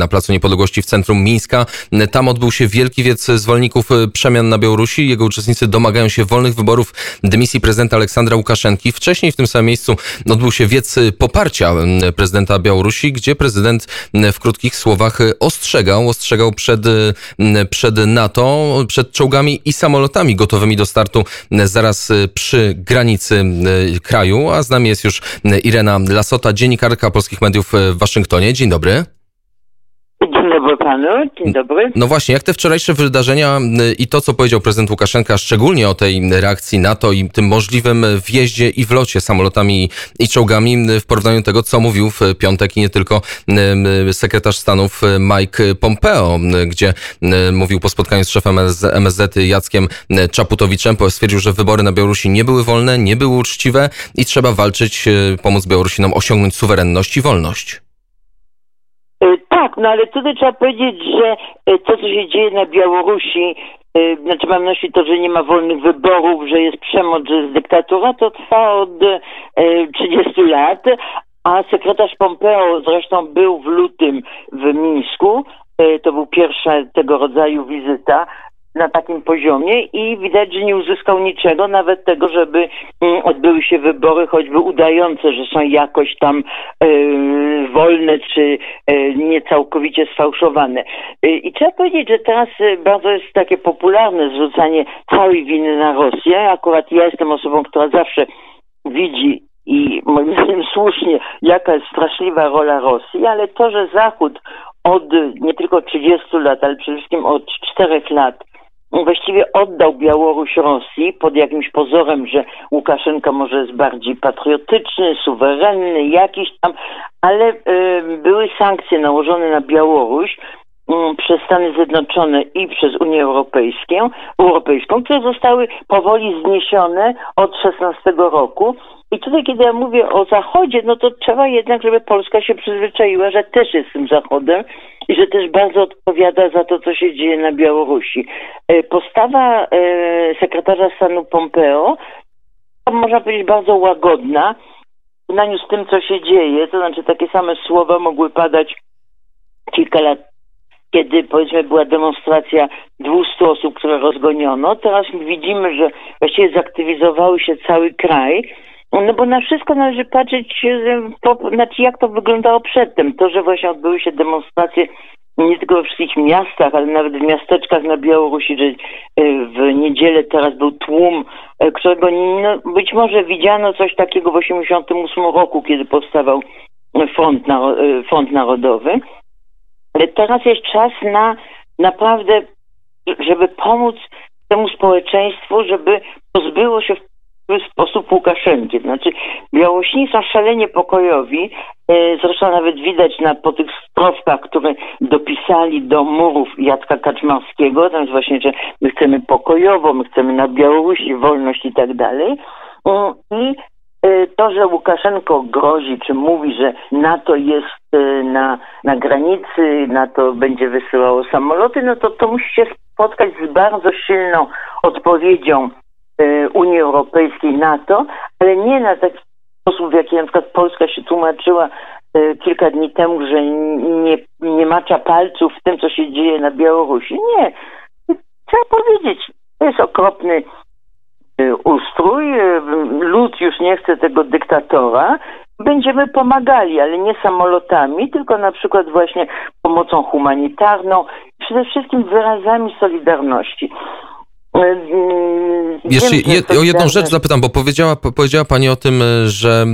na Placu Niepodległości w centrum Mińska. Tam odbył się wielki wiec zwolenników e, przemian na Białorusi. Jego uczestnicy domagają się wolnych wyborów dymisji prezydenta Aleksandra Łukaszenki. Wcześniej w tym samym miejscu odbył się wiec poparcia prezydenta Białorusi, gdzie prezydent w krótkich słowach ostrzegał, ostrzegał przed, przed NATO, przed czołgami i samolotami gotowymi do startu zaraz przy granicy kraju. A z nami jest już Irena Lasota, dziennikarka polskich mediów w Waszyngtonie. Dzień dobry. Dzień dobry panu, dzień dobry. No właśnie, jak te wczorajsze wydarzenia y, i to, co powiedział prezydent Łukaszenka, szczególnie o tej reakcji NATO i tym możliwym wjeździe i wlocie samolotami i czołgami y, w porównaniu do tego, co mówił w piątek i nie tylko y, sekretarz Stanów Mike Pompeo, gdzie mówił po spotkaniu z szefem MSZ Jackiem Czaputowiczem, stwierdził, że wybory na Białorusi nie były wolne, nie były uczciwe i trzeba walczyć, pomóc Białorusinom osiągnąć suwerenność i wolność. E, tak, no ale tutaj trzeba powiedzieć, że e, to, co się dzieje na Białorusi, e, znaczy mam na myśli to, że nie ma wolnych wyborów, że jest przemoc, że jest dyktatura, to trwa od 30 lat, a sekretarz Pompeo zresztą był w lutym w Mińsku, to był pierwsza tego rodzaju wizyta, na takim poziomie i widać, że nie uzyskał niczego, nawet tego, żeby mm, odbyły się wybory, choćby udające, że są jakoś tam wolne czy yy, nie całkowicie sfałszowane. Yy, I trzeba powiedzieć, że teraz bardzo jest takie popularne zrzucanie całej winy na Rosję. Akurat ja jestem osobą, która zawsze widzi i moim zdaniem słusznie, jaka jest straszliwa rola Rosji, ale to, że Zachód od nie tylko 30 lat, ale przede wszystkim od 4 lat właściwie oddał Białoruś Rosji pod jakimś pozorem, że Łukaszenka może jest bardziej patriotyczny, suwerenny, jakiś tam, ale y, były sankcje nałożone na Białoruś y, przez Stany Zjednoczone i przez Unię Europejską, Europejską, które zostały powoli zniesione od 16 roku. I tutaj, kiedy ja mówię o Zachodzie, no to trzeba jednak, żeby Polska się przyzwyczaiła, że też jest tym Zachodem i że też bardzo odpowiada za to, co się dzieje na Białorusi. E, postawa e, sekretarza stanu Pompeo, można powiedzieć, bardzo łagodna w porównaniu z tym, co się dzieje. To znaczy, takie same słowa mogły padać kilka lat kiedy powiedzmy była demonstracja 200 osób, które rozgoniono. Teraz widzimy, że właściwie zaktywizowały się cały kraj no bo na wszystko należy patrzeć, po, znaczy jak to wyglądało przedtem. To, że właśnie odbyły się demonstracje nie tylko we wszystkich miastach, ale nawet w miasteczkach na Białorusi, że e, w niedzielę teraz był tłum, e, którego no, być może widziano coś takiego w 1988 roku, kiedy powstawał Front, e, Front Narodowy. Ale teraz jest czas na naprawdę, żeby pomóc temu społeczeństwu, żeby pozbyło się w sposób Łukaszenki. Znaczy, Białosini są szalenie pokojowi. E, zresztą nawet widać na, po tych strofkach, które dopisali do murów Jacka Kaczmarskiego, tam jest właśnie, że my chcemy pokojowo, my chcemy na Białorusi wolność i tak dalej. I e, to, że Łukaszenko grozi, czy mówi, że NATO jest e, na, na granicy, NATO będzie wysyłało samoloty, no to to musi się spotkać z bardzo silną odpowiedzią Unii Europejskiej, NATO, ale nie na taki sposób, w jaki na przykład Polska się tłumaczyła e, kilka dni temu, że nie, nie macza palców w tym, co się dzieje na Białorusi. Nie. Trzeba powiedzieć, to jest okropny e, ustrój, lud już nie chce tego dyktatora, będziemy pomagali, ale nie samolotami, tylko na przykład właśnie pomocą humanitarną, przede wszystkim wyrazami solidarności. Jeszcze je, o jedną rzecz zapytam, bo powiedziała, powiedziała Pani o tym, że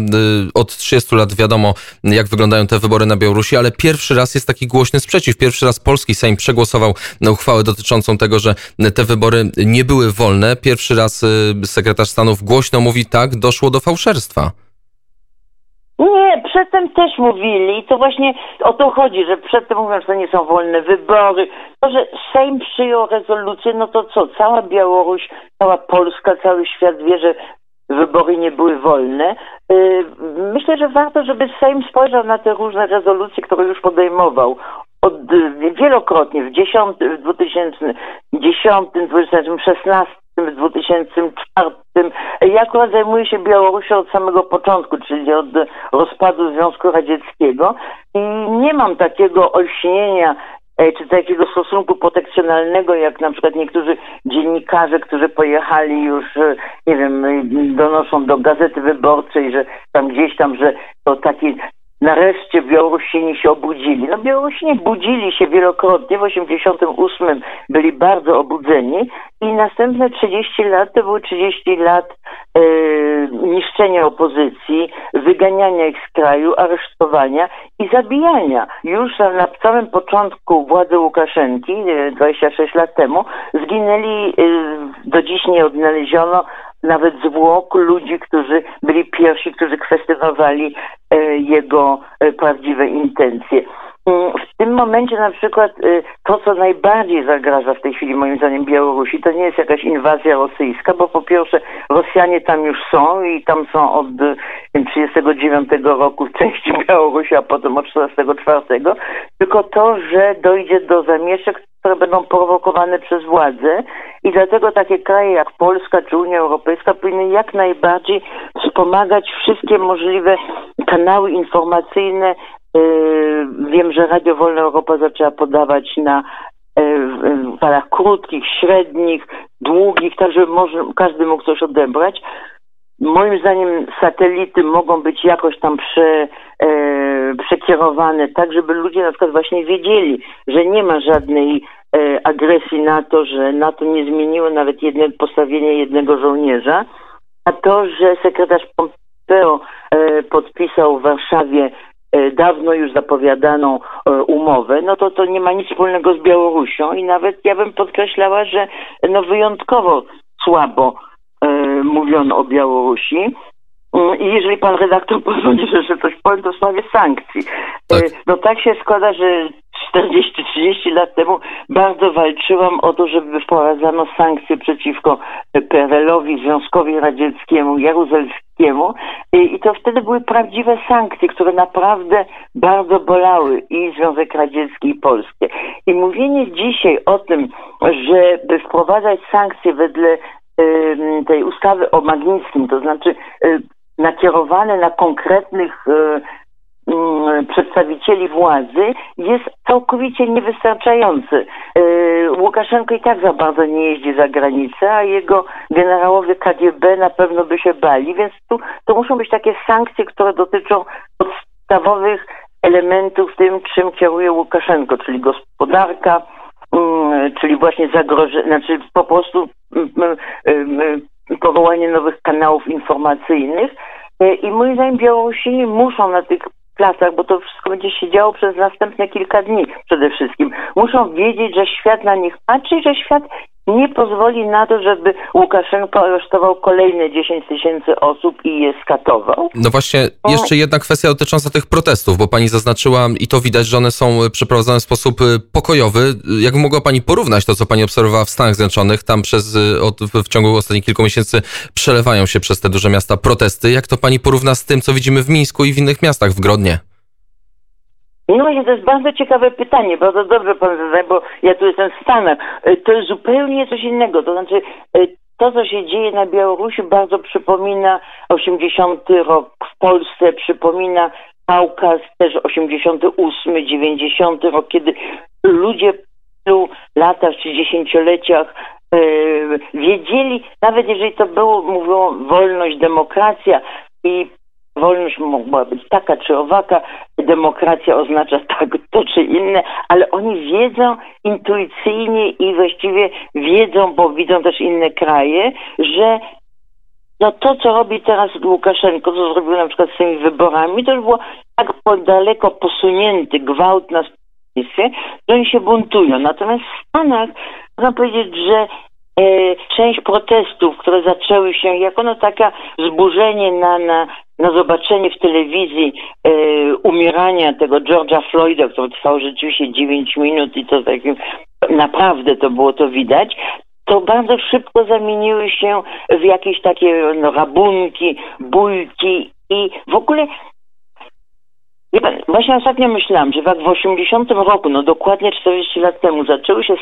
y, od 30 lat wiadomo, jak wyglądają te wybory na Białorusi, ale pierwszy raz jest taki głośny sprzeciw. Pierwszy raz polski Sejm przegłosował uchwałę dotyczącą tego, że te wybory nie były wolne. Pierwszy raz y, sekretarz Stanów głośno mówi tak, doszło do fałszerstwa. Nie, przedtem też mówili to właśnie o to chodzi, że przedtem mówią, że to nie są wolne wybory. To, że Sejm przyjął rezolucję, no to co? Cała Białoruś, cała Polska, cały świat wie, że wybory nie były wolne. Y, myślę, że warto, żeby Sejm spojrzał na te różne rezolucje, które już podejmował od, wielokrotnie w 10, w 2010, 2016 w 2004. Ja akurat zajmuję się Białorusią od samego początku, czyli od rozpadu Związku Radzieckiego i nie mam takiego olśnienia e, czy takiego stosunku protekcjonalnego, jak na przykład niektórzy dziennikarze, którzy pojechali już, e, nie wiem, donoszą do Gazety Wyborczej, że tam gdzieś tam, że to taki nareszcie Białorusini się obudzili. No Białorusini budzili się wielokrotnie, w 88 byli bardzo obudzeni i następne 30 lat to były 30 lat e, niszczenia opozycji, wyganiania ich z kraju, aresztowania i zabijania. Już na samym początku władzy Łukaszenki, 26 lat temu, zginęli, e, do dziś nie odnaleziono nawet zwłok ludzi, którzy byli pierwsi, którzy kwestionowali e, jego e, prawdziwe intencje. Mm, w tym momencie na przykład e, to, co najbardziej zagraża w tej chwili moim zdaniem Białorusi, to nie jest jakaś inwazja rosyjska, bo po pierwsze Rosjanie tam już są i tam są od 1939 roku części Białorusi, a potem od 1944, tylko to, że dojdzie do zamieszek, które będą prowokowane przez władze i dlatego takie kraje jak Polska czy Unia Europejska powinny jak najbardziej wspomagać wszystkie możliwe kanały informacyjne. Yy, wiem, że Radio Wolna Europa zaczęła podawać na yy, falach krótkich, średnich, długich, tak żeby może, każdy mógł coś odebrać. Moim zdaniem satelity mogą być jakoś tam prze, e, przekierowane, tak żeby ludzie na przykład właśnie wiedzieli, że nie ma żadnej e, agresji NATO, że NATO nie zmieniło nawet jedne, postawienie jednego żołnierza, a to, że sekretarz Pompeo e, podpisał w Warszawie e, dawno już zapowiadaną e, umowę, no to to nie ma nic wspólnego z Białorusią i nawet ja bym podkreślała, że no wyjątkowo słabo E, mówiono o Białorusi. Mm, I jeżeli pan redaktor pozwoli, że, że coś powiem, to w sprawie sankcji. Tak. No tak się składa, że 40-30 lat temu bardzo walczyłam o to, żeby wprowadzano sankcje przeciwko PRL-owi, Związkowi Radzieckiemu, Jaruzelskiemu I, to wtedy były prawdziwe sankcje, które naprawdę bardzo bolały i Związek Radziecki i Polskie. I mówienie dzisiaj o tym, żeby wprowadzać sankcje wedle tej ustawy o Magnickim, to znaczy y, nakierowane na konkretnych y, mm, przedstawicieli władzy jest całkowicie niewystarczający. Y, Łukaszenko i tak za bardzo nie jeździ za granicę, a jego generałowie KGB na pewno by się bali, więc tu to muszą być takie sankcje, które dotyczą podstawowych elementów tym, czym kieruje Łukaszenko, czyli gospodarka, mm, czyli właśnie zagrożenie, znaczy po prostu powołanie nowych kanałów informacyjnych e, i moim zdaniem Białorusini muszą na tych placach, bo to wszystko będzie się działo przez następne kilka dni przede wszystkim. Muszą wiedzieć, że świat na nich patrzy, że świat nie pozwoli na to, żeby Łukaszenko aresztował kolejne 10 tysięcy osób i je skatował. No właśnie, jeszcze jedna kwestia dotycząca tych protestów, bo pani zaznaczyła i to widać, że one są przeprowadzone w sposób y, pokojowy. Jak mogła pani porównać to, co pani obserwowała w Stanach Zjednoczonych? Tam przez, y, od, w ciągu ostatnich kilku miesięcy przelewają się przez te duże miasta protesty. Jak to pani porówna z tym, co widzimy w Mińsku i w innych miastach w Grodnie? No właśnie, to jest bardzo ciekawe pytanie, bardzo dobrze pan zadaje, bo ja tu jestem w Stanach. E, to jest zupełnie coś innego, to znaczy e, to, co się dzieje na Białorusi bardzo przypomina 80 rok w Polsce, przypomina Kaukaz też 88, 90 rok, kiedy ludzie w latach czy dziesięcioleciach e, wiedzieli, nawet jeżeli to było, mówią, wolność, demokracja i wolność mogła być taka czy owaka, demokracja oznacza tak, to czy inne, ale oni wiedzą intuicyjnie i właściwie wiedzą, bo widzą też inne kraje, że no to, co robi teraz Łukaszenko, co zrobił na przykład z tymi wyborami, to już było tak daleko posunięty gwałt na społeczeństwie, że oni się buntują. Natomiast w Stanach można powiedzieć, że część protestów, które zaczęły się jako no taka zburzenie na, na, na zobaczenie w telewizji e, umierania tego George'a Floyda, który trwał rzeczywiście 9 minut i to takim naprawdę to było to widać, to bardzo szybko zamieniły się w jakieś takie no, rabunki, bójki i w ogóle pan, właśnie ostatnio myślałam, że w 80 roku, no dokładnie 40 lat temu zaczęły się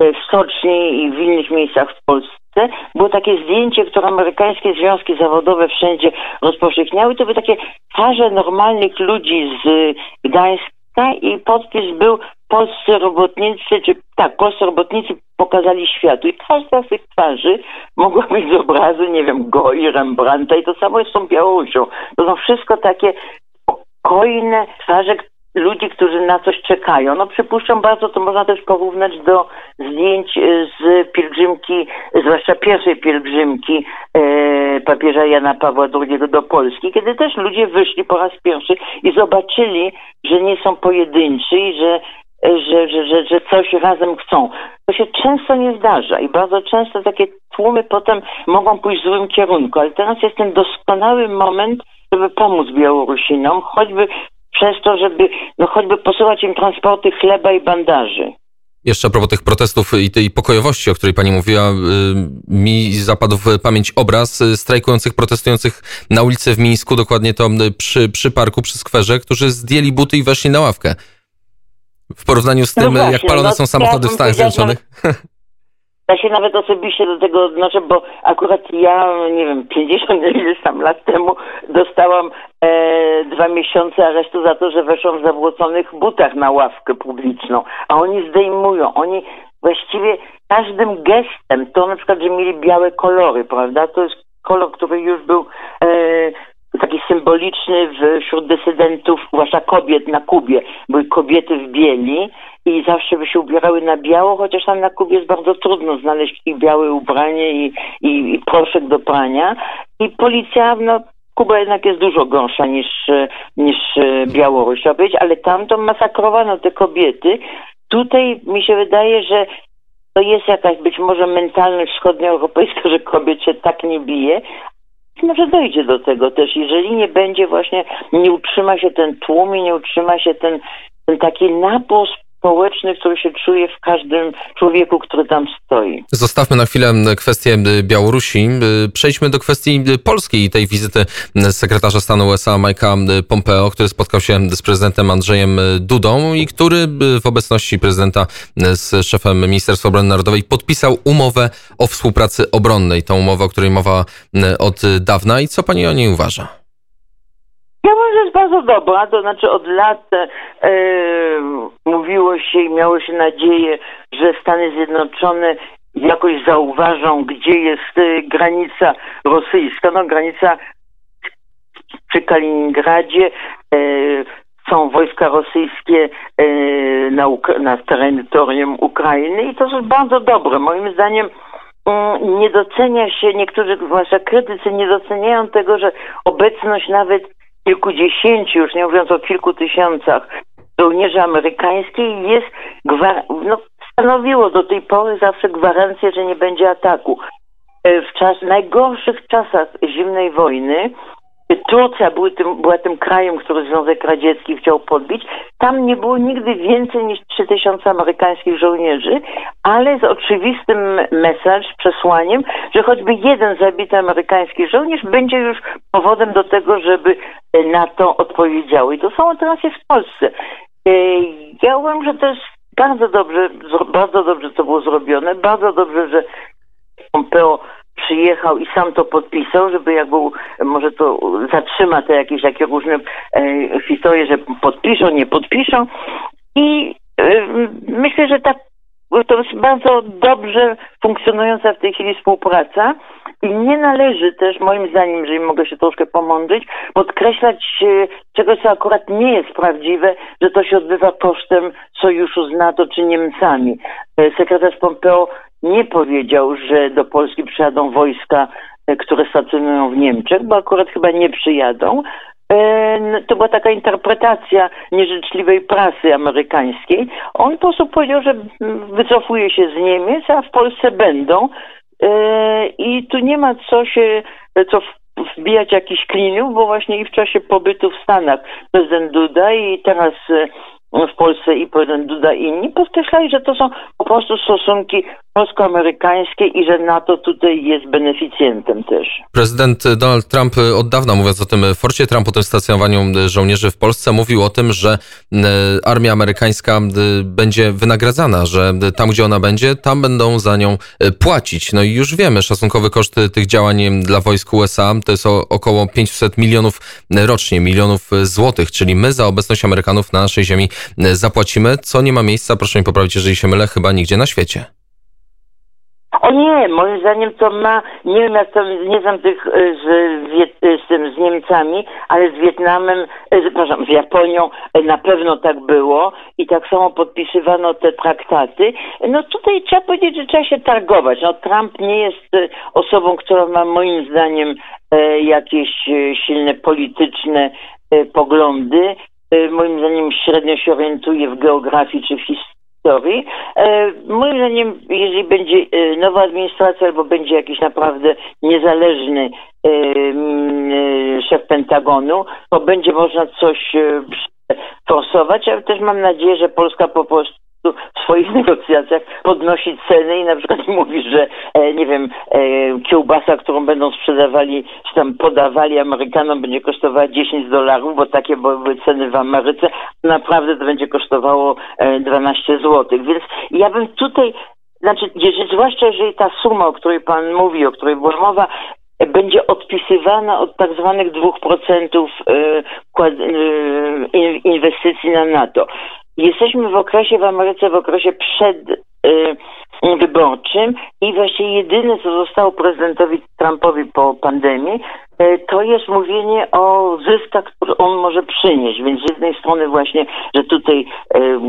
w Soczni i w innych miejscach w Polsce było takie zdjęcie, które amerykańskie związki zawodowe wszędzie rozpowszechniały. To były takie twarze normalnych ludzi z Gdańska i podpis był polscy robotnicy, czy tak, polscy robotnicy pokazali światu. I każda z tych twarzy mogła być z obrazu, nie wiem, Goi, Rembrandta i to samo jest z tą Białorusią. To są wszystko takie spokojne twarze ludzi, którzy na coś czekają. No przypuszczam bardzo, to można też porównać do zdjęć e, z pielgrzymki, zwłaszcza pierwszej pielgrzymki e, papieża Jana Pawła II do Polski, kiedy też ludzie wyszli po raz pierwszy i zobaczyli, że nie są pojedynczy i że że, że, że, że coś razem chcą. To się często nie zdarza i bardzo często takie tłumy potem mogą pójść w złym kierunku, ale teraz jest ten doskonały moment, żeby pomóc Białorusinom, choćby przez to, żeby no choćby posyłać im transporty chleba i bandaży. Jeszcze a propos tych protestów i tej pokojowości, o której pani mówiła, y, mi zapadł w pamięć obraz y, strajkujących, protestujących na ulicy w Mińsku, dokładnie to y, przy, przy parku, przy skwerze, którzy zdjęli buty i weszli na ławkę. W porównaniu z no tym, no właśnie, jak palone no, są samochody w Stanach Zjednoczonych. Ja się nawet osobiście do tego odnoszę, bo akurat ja, nie wiem, 50 ileś tam lat temu dostałam e, dwa miesiące aresztu za to, że weszłam w zabłoconych butach na ławkę publiczną. A oni zdejmują, oni właściwie każdym gestem, to na przykład, że mieli białe kolory, prawda, to jest kolor, który już był e, taki symboliczny wśród dysydentów, zwłaszcza kobiet na Kubie. Były kobiety w bieli i zawsze by się ubierały na biało, chociaż tam na Kubie jest bardzo trudno znaleźć i białe ubranie i, i, i proszek do prania. I policja, no Kuba jednak jest dużo gorsza niż, niż Białoruś, trzeba powiedzieć, ale tam to masakrowano te kobiety. Tutaj mi się wydaje, że to jest jakaś być może mentalność wschodnioeuropejska, że kobiet się tak nie bije, może dojdzie do tego też, jeżeli nie będzie właśnie, nie utrzyma się ten tłum i nie utrzyma się ten, ten taki napór społeczny, który się czuje w każdym człowieku, który tam stoi. Zostawmy na chwilę kwestię Białorusi. Przejdźmy do kwestii polskiej i tej wizyty sekretarza stanu USA Mike'a Pompeo, który spotkał się z prezydentem Andrzejem Dudą i który w obecności prezydenta z szefem Ministerstwa Obrony Narodowej podpisał umowę o współpracy obronnej. Tą umowę, o której mowa od dawna. I co pani o niej uważa? Ja uważam, jest bardzo dobra, to znaczy od lat e, mówiło się i miało się nadzieję, że Stany Zjednoczone jakoś zauważą, gdzie jest e, granica rosyjska, no granica przy Kaliningradzie, e, są wojska rosyjskie e, na, na terytorium Ukrainy i to jest bardzo dobre. Moim zdaniem mm, nie docenia się, niektórzy, zwłaszcza krytycy, nie doceniają tego, że obecność nawet kilkudziesięciu, już nie mówiąc o kilku tysiącach żołnierzy amerykańskich jest, no, stanowiło do tej pory zawsze gwarancję, że nie będzie ataku. E, w czas, najgorszych czasach zimnej wojny Turcja były tym, była tym krajem, który Związek Radziecki chciał podbić. Tam nie było nigdy więcej niż 3000 amerykańskich żołnierzy, ale z oczywistym message, przesłaniem, że choćby jeden zabity amerykański żołnierz będzie już powodem do tego, żeby NATO odpowiedziało. I to samo teraz jest w Polsce. E, ja uważam, że to jest bardzo dobrze, bardzo dobrze to było zrobione, bardzo dobrze, że Pompeo przyjechał i sam to podpisał, żeby jak był, może to zatrzyma te jakieś takie różne e, historie, że podpiszą, nie podpiszą. I e, myślę, że ta, to jest bardzo dobrze funkcjonująca w tej chwili współpraca. I nie należy też, moim zdaniem, jeżeli mogę się troszkę pomądrzyć, podkreślać e, czegoś, co akurat nie jest prawdziwe, że to się odbywa kosztem sojuszu z NATO czy Niemcami. E, sekretarz Pompeo nie powiedział, że do Polski przyjadą wojska, e, które stacjonują w Niemczech, bo akurat chyba nie przyjadą. To była taka interpretacja nieżyczliwej prasy amerykańskiej. On po prostu powiedział, że wycofuje się z Niemiec, a w Polsce będą. E, I tu nie ma co się, co wbijać jakiś kliniów, bo właśnie i w czasie pobytu w Stanach prezydent Duda i teraz e, w Polsce i prezydent Duda i inni podkreślali, że to są po prostu stosunki polsko-amerykańskie i że NATO tutaj jest beneficjentem też. Prezydent Donald Trump od dawna, mówiąc o tym forcie Trump, o tym stacjonowaniu żołnierzy w Polsce, mówił o tym, że armia amerykańska będzie wynagradzana, że tam, gdzie ona będzie, tam będą za nią płacić. No i już wiemy, szacunkowy koszt tych działań dla wojsk USA to jest około 500 milionów rocznie, milionów złotych, czyli my za obecność Amerykanów na naszej ziemi zapłacimy, co nie ma miejsca, proszę mi poprawić, jeżeli się mylę, chyba nigdzie na świecie. O nie, moim zdaniem to ma, nie wiem jak to, nie znam tych e, z, e, z, tym, z Niemcami, ale z Wietnamem, e, przepraszam, z Japonią na pewno tak było i tak samo podpisywano te traktaty. No tutaj trzeba powiedzieć, że trzeba się targować. No Trump nie jest osobą, która ma moim zdaniem jakieś silne polityczne poglądy. Moim zdaniem średnio się orientuje w geografii czy w historii historii. E, moim zdaniem, jeżeli będzie e, nowa administracja albo będzie jakiś naprawdę niezależny e, szef Pentagonu, to będzie można coś forsować, ale też mam nadzieję, że Polska po prostu w swoich negocjacjach podnosi ceny i na przykład mówi, że e, nie wiem, e, kiełbasa, którą będą sprzedawali, czy tam podawali Amerykanom będzie kosztowała 10 dolarów, bo takie były ceny w Ameryce, naprawdę to będzie kosztowało e, 12 zł. Więc ja bym tutaj, znaczy, jeżeli, zwłaszcza jeżeli ta suma, o której pan mówi, o której była mowa, będzie odpisywana od tak zwanych 2% e, e, inwestycji na NATO. Jesteśmy w okresie w Ameryce, w okresie przed y, i właśnie jedyne, co zostało prezydentowi Trumpowi po pandemii, y, to jest mówienie o zyskach, które on może przynieść. Więc z jednej strony właśnie, że tutaj y,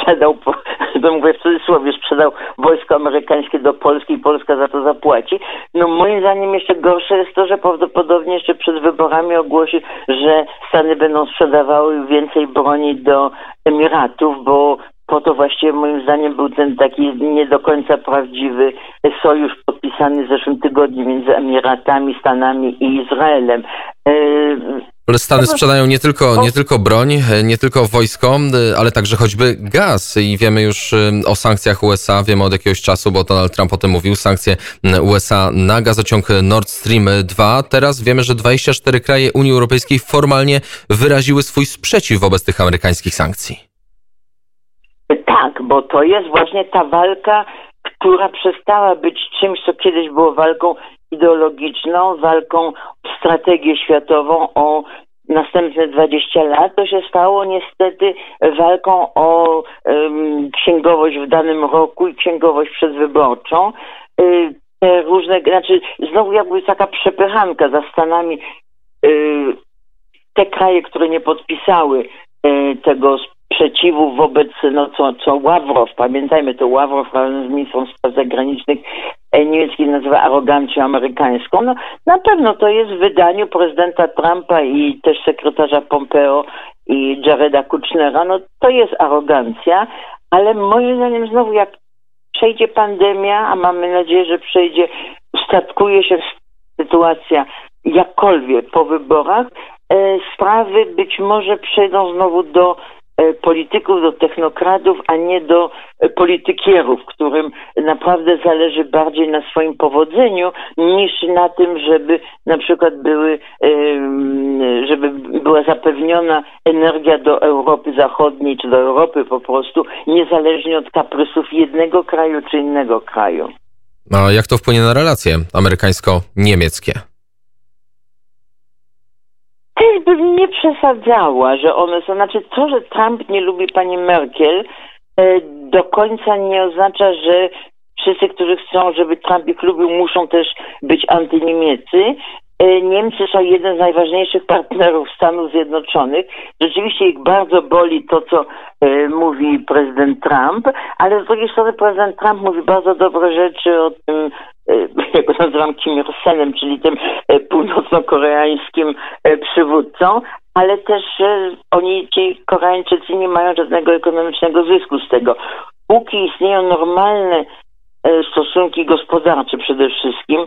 sprzedał, to mówię w cudzysłowie, sprzedał wojsko amerykańskie do Polski i Polska za to zapłaci. No moim zdaniem jeszcze gorsze jest to, że prawdopodobnie jeszcze przed wyborami ogłosi, że Stany będą sprzedawały więcej broni do Emiratów, bo po to właściwie moim zdaniem był ten taki nie do końca prawdziwy sojusz podpisany w zeszłym tygodniu między Emiratami, Stanami i Izraelem. E, ale Stany sprzedają nie tylko, nie tylko broń, nie tylko wojsko, ale także choćby gaz. I wiemy już o sankcjach USA, wiemy od jakiegoś czasu, bo Donald Trump o tym mówił, sankcje USA na gazociąg Nord Stream 2. Teraz wiemy, że 24 kraje Unii Europejskiej formalnie wyraziły swój sprzeciw wobec tych amerykańskich sankcji. Tak, bo to jest właśnie ta walka, która przestała być czymś, co kiedyś było walką ideologiczną, walką o strategię światową, o następne 20 lat, to się stało niestety walką o um, księgowość w danym roku i księgowość przedwyborczą. Y, te różne, znaczy znowu jakby taka przepychanka za Stanami. Y, te kraje, które nie podpisały y, tego sprzeciwu wobec, no co, co Ławrow, pamiętajmy to Ławrow razem z ministrą spraw zagranicznych e, niemieckich nazywa arogancją amerykańską. No na pewno to jest w wydaniu prezydenta Trumpa i też sekretarza Pompeo i Jareda Kuchnera, no to jest arogancja, ale moim zdaniem znowu jak przejdzie pandemia, a mamy nadzieję, że przejdzie, ustatkuje się sytuacja jakkolwiek po wyborach, e, sprawy być może przejdą znowu do polityków, do technokratów, a nie do e, politykierów, którym naprawdę zależy bardziej na swoim powodzeniu niż na tym, żeby na przykład były, żeby była zapewniona energia do Europy Zachodniej czy do Europy po prostu, niezależnie od kaprysów jednego kraju czy innego kraju. A jak to wpłynie na relacje amerykańsko-niemieckie? Też bym nie przesadzała, że one są, znaczy to, że Trump nie lubi pani Merkel, e, do końca nie oznacza, że wszyscy, którzy chcą, żeby Trump ich lubił, muszą też być antyniemieccy. E, Niemcy są jeden z najważniejszych partnerów Stanów Zjednoczonych. Rzeczywiście ich bardzo boli to, co e, mówi prezydent Trump, ale z drugiej strony prezydent Trump mówi bardzo dobre rzeczy o tym, e, jak go nazywam Kim Il-senem, czyli tym północno-koreańskim przywódcą, ale też oni, ci Koreańczycy, nie mają żadnego ekonomicznego zysku z tego. Póki istnieją normalne E, stosunki gospodarcze przede wszystkim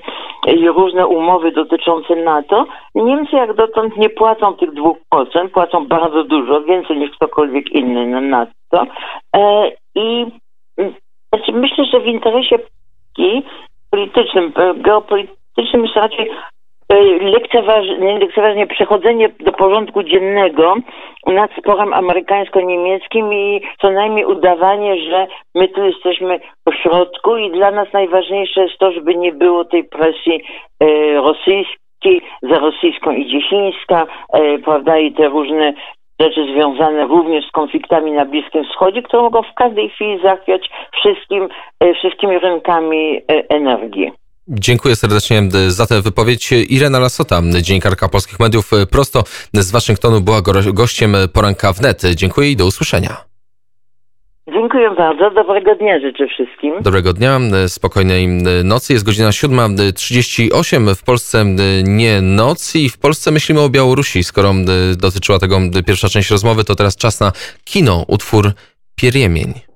i różne umowy dotyczące NATO, Niemcy jak dotąd nie płacą tych dwóch procent, płacą bardzo dużo, więcej niż ktokolwiek inny na NATO e, i Znaczy, myślę, że w interesie Polski politycznym, e, geopolitycznym jest raczej lekceważenie, lekceważenie przechodzenie do porządku dziennego nad sporem amerykańsko-niemieckim i co najmniej udawanie, że my tu jesteśmy po środku i dla nas najważniejsze jest to, żeby nie było tej presji e, rosyjskiej, za rosyjską idzie chińska, e, prawda, i te różne rzeczy związane również z konfliktami na Bliskim Wschodzie, które mogą w każdej chwili zachwiać wszystkim, e, wszystkimi rynkami e, energii. Dziękuję serdecznie za tę wypowiedź. Irena Lasota, dziennikarka polskich mediów, prosto z Waszyngtonu była gościem poranka wnet. Dziękuję i do usłyszenia. Dziękuję bardzo. Dobrego dnia życzę wszystkim. Dobrego dnia, spokojnej nocy. Jest godzina 7.38. W Polsce nie noc i w Polsce myślimy o Białorusi. Skoro dotyczyła tego pierwsza część rozmowy, to teraz czas na kino, utwór Pieremień.